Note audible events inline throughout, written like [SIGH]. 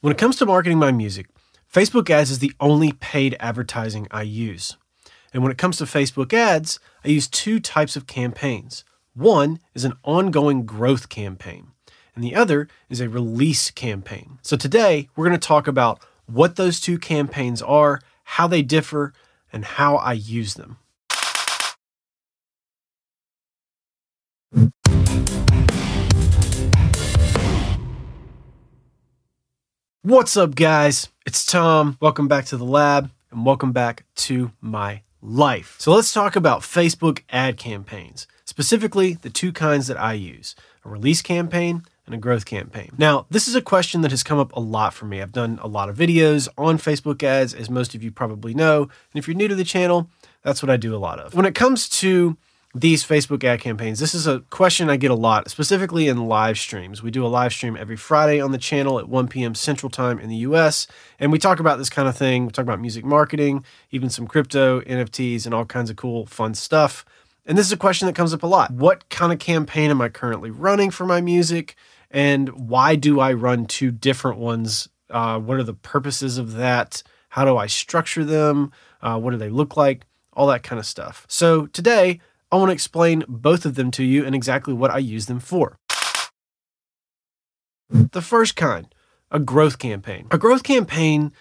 When it comes to marketing my music, Facebook ads is the only paid advertising I use. And when it comes to Facebook ads, I use two types of campaigns. One is an ongoing growth campaign, and the other is a release campaign. So today, we're going to talk about what those two campaigns are, how they differ, and how I use them. What's up, guys? It's Tom. Welcome back to the lab and welcome back to my life. So, let's talk about Facebook ad campaigns, specifically the two kinds that I use a release campaign and a growth campaign. Now, this is a question that has come up a lot for me. I've done a lot of videos on Facebook ads, as most of you probably know. And if you're new to the channel, that's what I do a lot of. When it comes to these Facebook ad campaigns, this is a question I get a lot, specifically in live streams. We do a live stream every Friday on the channel at 1 p.m. Central Time in the US, and we talk about this kind of thing. We talk about music marketing, even some crypto, NFTs, and all kinds of cool, fun stuff. And this is a question that comes up a lot. What kind of campaign am I currently running for my music? And why do I run two different ones? Uh, what are the purposes of that? How do I structure them? Uh, what do they look like? All that kind of stuff. So today, I want to explain both of them to you and exactly what I use them for. The first kind, a growth campaign. A growth campaign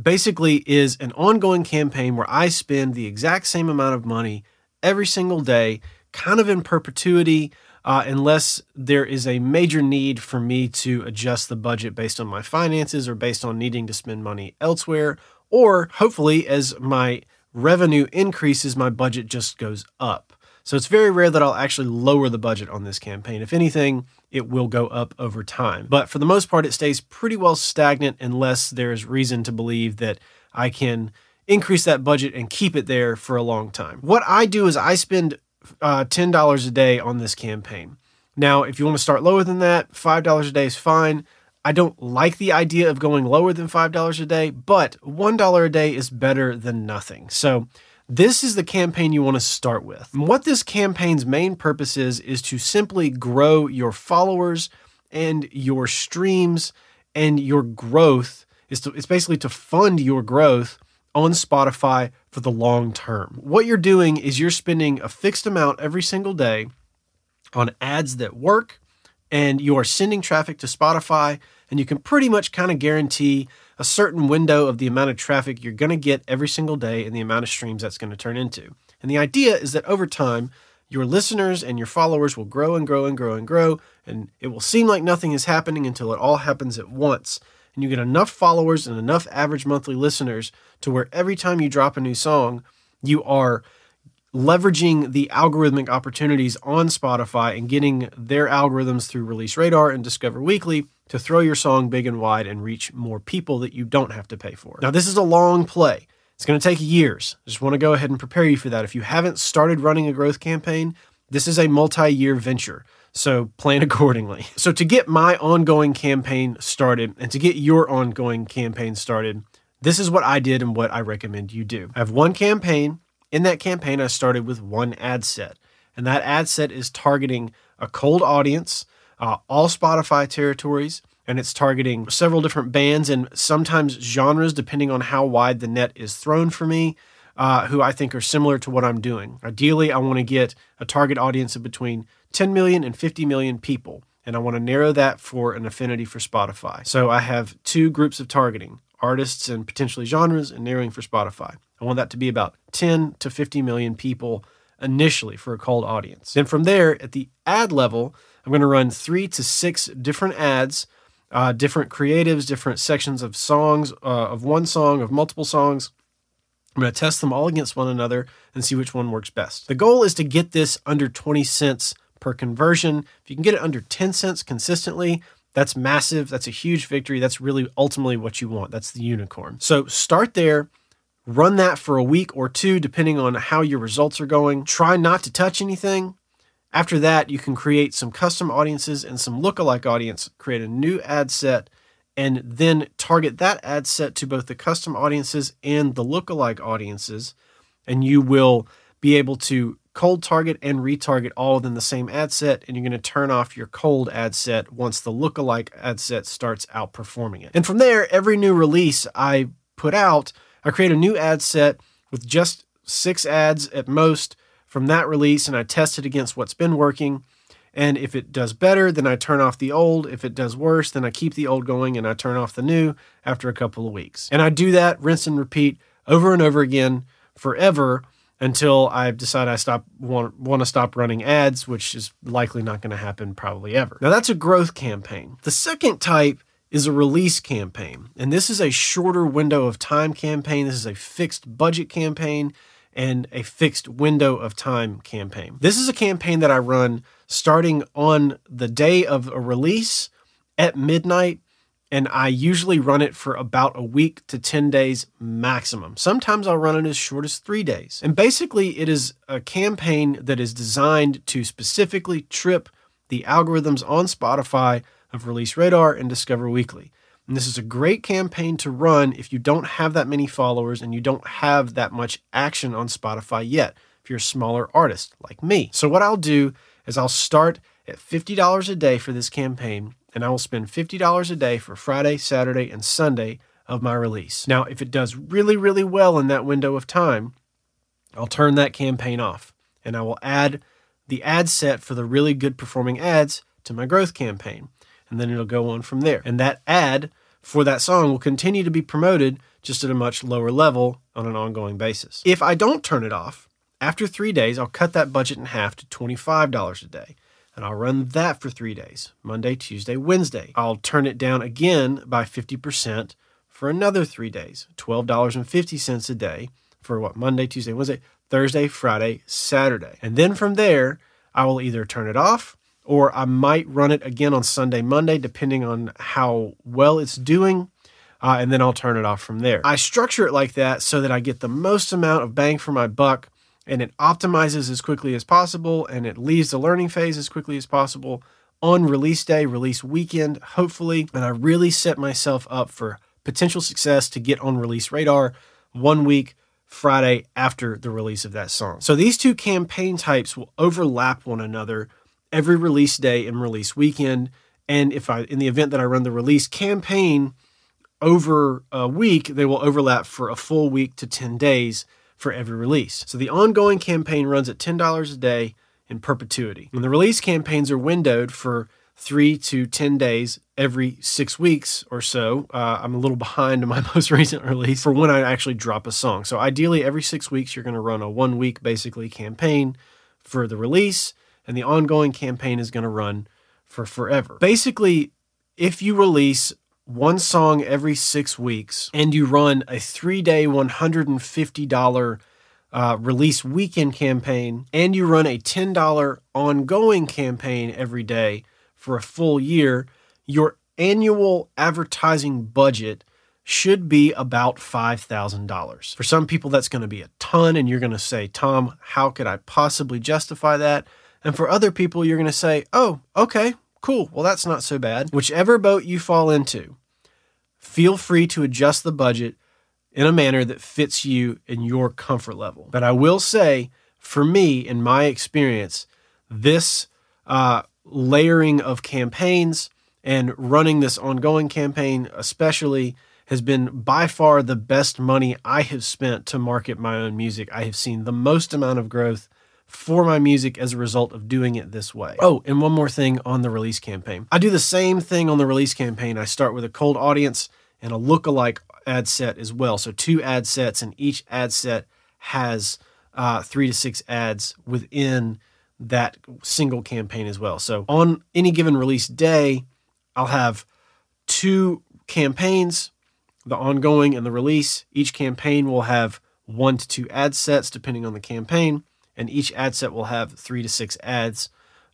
basically is an ongoing campaign where I spend the exact same amount of money every single day, kind of in perpetuity, uh, unless there is a major need for me to adjust the budget based on my finances or based on needing to spend money elsewhere, or hopefully, as my revenue increases, my budget just goes up. So it's very rare that I'll actually lower the budget on this campaign. If anything, it will go up over time. But for the most part, it stays pretty well stagnant unless there's reason to believe that I can increase that budget and keep it there for a long time. What I do is I spend uh, $10 a day on this campaign. Now, if you want to start lower than that, $5 a day is fine. I don't like the idea of going lower than $5 a day, but $1 a day is better than nothing. So this is the campaign you want to start with. And what this campaign's main purpose is, is to simply grow your followers and your streams and your growth. Is to, it's basically to fund your growth on Spotify for the long term. What you're doing is you're spending a fixed amount every single day on ads that work and you are sending traffic to Spotify and you can pretty much kind of guarantee a certain window of the amount of traffic you're going to get every single day and the amount of streams that's going to turn into. And the idea is that over time, your listeners and your followers will grow and grow and grow and grow, and it will seem like nothing is happening until it all happens at once. And you get enough followers and enough average monthly listeners to where every time you drop a new song, you are leveraging the algorithmic opportunities on Spotify and getting their algorithms through Release Radar and Discover Weekly to throw your song big and wide and reach more people that you don't have to pay for. Now, this is a long play. It's going to take years. I just want to go ahead and prepare you for that. If you haven't started running a growth campaign, this is a multi year venture. So plan [LAUGHS] accordingly. So, to get my ongoing campaign started and to get your ongoing campaign started, this is what I did and what I recommend you do. I have one campaign. In that campaign, I started with one ad set, and that ad set is targeting a cold audience uh, all Spotify territories, and it's targeting several different bands and sometimes genres, depending on how wide the net is thrown for me, uh, who I think are similar to what I'm doing. Ideally, I want to get a target audience of between 10 million and 50 million people, and I want to narrow that for an affinity for Spotify. So I have two groups of targeting artists and potentially genres and narrowing for Spotify. I want that to be about 10 to 50 million people initially for a cold audience. Then from there, at the ad level, I'm going to run three to six different ads, uh, different creatives, different sections of songs, uh, of one song, of multiple songs. I'm going to test them all against one another and see which one works best. The goal is to get this under 20 cents per conversion. If you can get it under 10 cents consistently, that's massive. That's a huge victory. That's really ultimately what you want. That's the unicorn. So start there. Run that for a week or two, depending on how your results are going. Try not to touch anything. After that, you can create some custom audiences and some lookalike audience, create a new ad set, and then target that ad set to both the custom audiences and the lookalike audiences. And you will be able to cold target and retarget all within the same ad set, and you're going to turn off your cold ad set once the lookalike ad set starts outperforming it. And from there, every new release I put out, I create a new ad set with just six ads at most from that release, and I test it against what's been working. And if it does better, then I turn off the old. If it does worse, then I keep the old going and I turn off the new after a couple of weeks. And I do that, rinse and repeat over and over again forever until I decide I stop want, want to stop running ads, which is likely not going to happen probably ever. Now that's a growth campaign. The second type is a release campaign, and this is a shorter window of time campaign. This is a fixed budget campaign and a fixed window of time campaign. This is a campaign that I run starting on the day of a release at midnight and I usually run it for about a week to 10 days maximum. Sometimes I'll run it as short as three days. And basically, it is a campaign that is designed to specifically trip the algorithms on Spotify of Release Radar and Discover Weekly. And this is a great campaign to run if you don't have that many followers and you don't have that much action on Spotify yet, if you're a smaller artist like me. So, what I'll do is I'll start at $50 a day for this campaign and I will spend $50 a day for Friday, Saturday, and Sunday of my release. Now, if it does really, really well in that window of time, I'll turn that campaign off and I will add the ad set for the really good performing ads to my growth campaign. And then it'll go on from there. And that ad for that song will continue to be promoted just at a much lower level on an ongoing basis. If I don't turn it off, after three days, I'll cut that budget in half to $25 a day and I'll run that for three days Monday, Tuesday, Wednesday. I'll turn it down again by 50% for another three days $12.50 a day for what? Monday, Tuesday, Wednesday, Thursday, Friday, Saturday. And then from there, I will either turn it off or I might run it again on Sunday, Monday, depending on how well it's doing. Uh, and then I'll turn it off from there. I structure it like that so that I get the most amount of bang for my buck and it optimizes as quickly as possible and it leaves the learning phase as quickly as possible on release day, release weekend, hopefully. And I really set myself up for potential success to get on release radar one week Friday after the release of that song. So these two campaign types will overlap one another every release day and release weekend. And if I, in the event that I run the release campaign over a week, they will overlap for a full week to 10 days for every release. So the ongoing campaign runs at $10 a day in perpetuity. And the release campaigns are windowed for three to 10 days every six weeks or so. Uh, I'm a little behind on my [LAUGHS] most recent release for when I actually drop a song. So ideally, every six weeks, you're going to run a one week basically campaign for the release, and the ongoing campaign is going to run for forever. Basically, if you release one song every six weeks and you run a three day, $150 uh, release weekend campaign and you run a $10 ongoing campaign every day for a full year, your annual advertising budget should be about $5,000. For some people, that's going to be a ton, and you're going to say, Tom, how could I possibly justify that? And for other people, you're going to say, oh, okay, Cool. Well, that's not so bad. Whichever boat you fall into, feel free to adjust the budget in a manner that fits you and your comfort level. But I will say, for me, in my experience, this uh, layering of campaigns and running this ongoing campaign, especially, has been by far the best money I have spent to market my own music. I have seen the most amount of growth for my music as a result of doing it this way. Oh, and one more thing on the release campaign. I do the same thing on the release campaign. I start with a cold audience and a lookalike ad set as well. So two ad sets, and each ad set has uh, three to six ads within that single campaign as well. So on any given release day, I'll have two campaigns, the ongoing and the release. Each campaign will have one to two ad sets depending on the campaign and each ad set will have three to six ads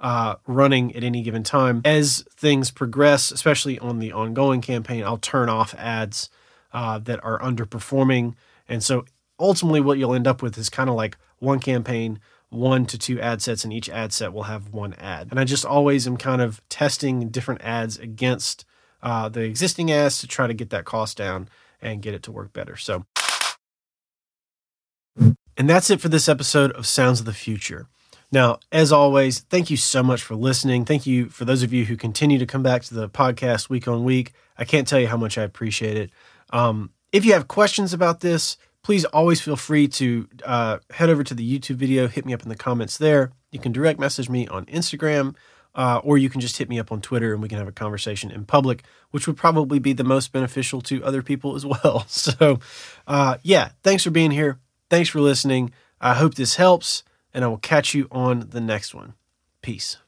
uh, running at any given time. As things progress, especially on the ongoing campaign, I'll turn off ads uh, that are underperforming. And so ultimately, what you'll end up with is kind of like one campaign, one to two ad sets, and each ad set will have one ad. And I just always am kind of testing different ads against uh, the existing ads to try to get that cost down and get it to work better. So And that's it for this episode of Sounds of the Future. Now, as always, thank you so much for listening. Thank you for those of you who continue to come back to the podcast week on week. I can't tell you how much I appreciate it. Um, if you have questions about this, please always feel free to uh, head over to the YouTube video, hit me up in the comments there. You can direct message me on Instagram, uh, or you can just hit me up on Twitter and we can have a conversation in public, which would probably be the most beneficial to other people as well. [LAUGHS] So, uh, yeah, thanks for being here. Thanks for listening. I hope this helps, and I will catch you on the next one. Peace.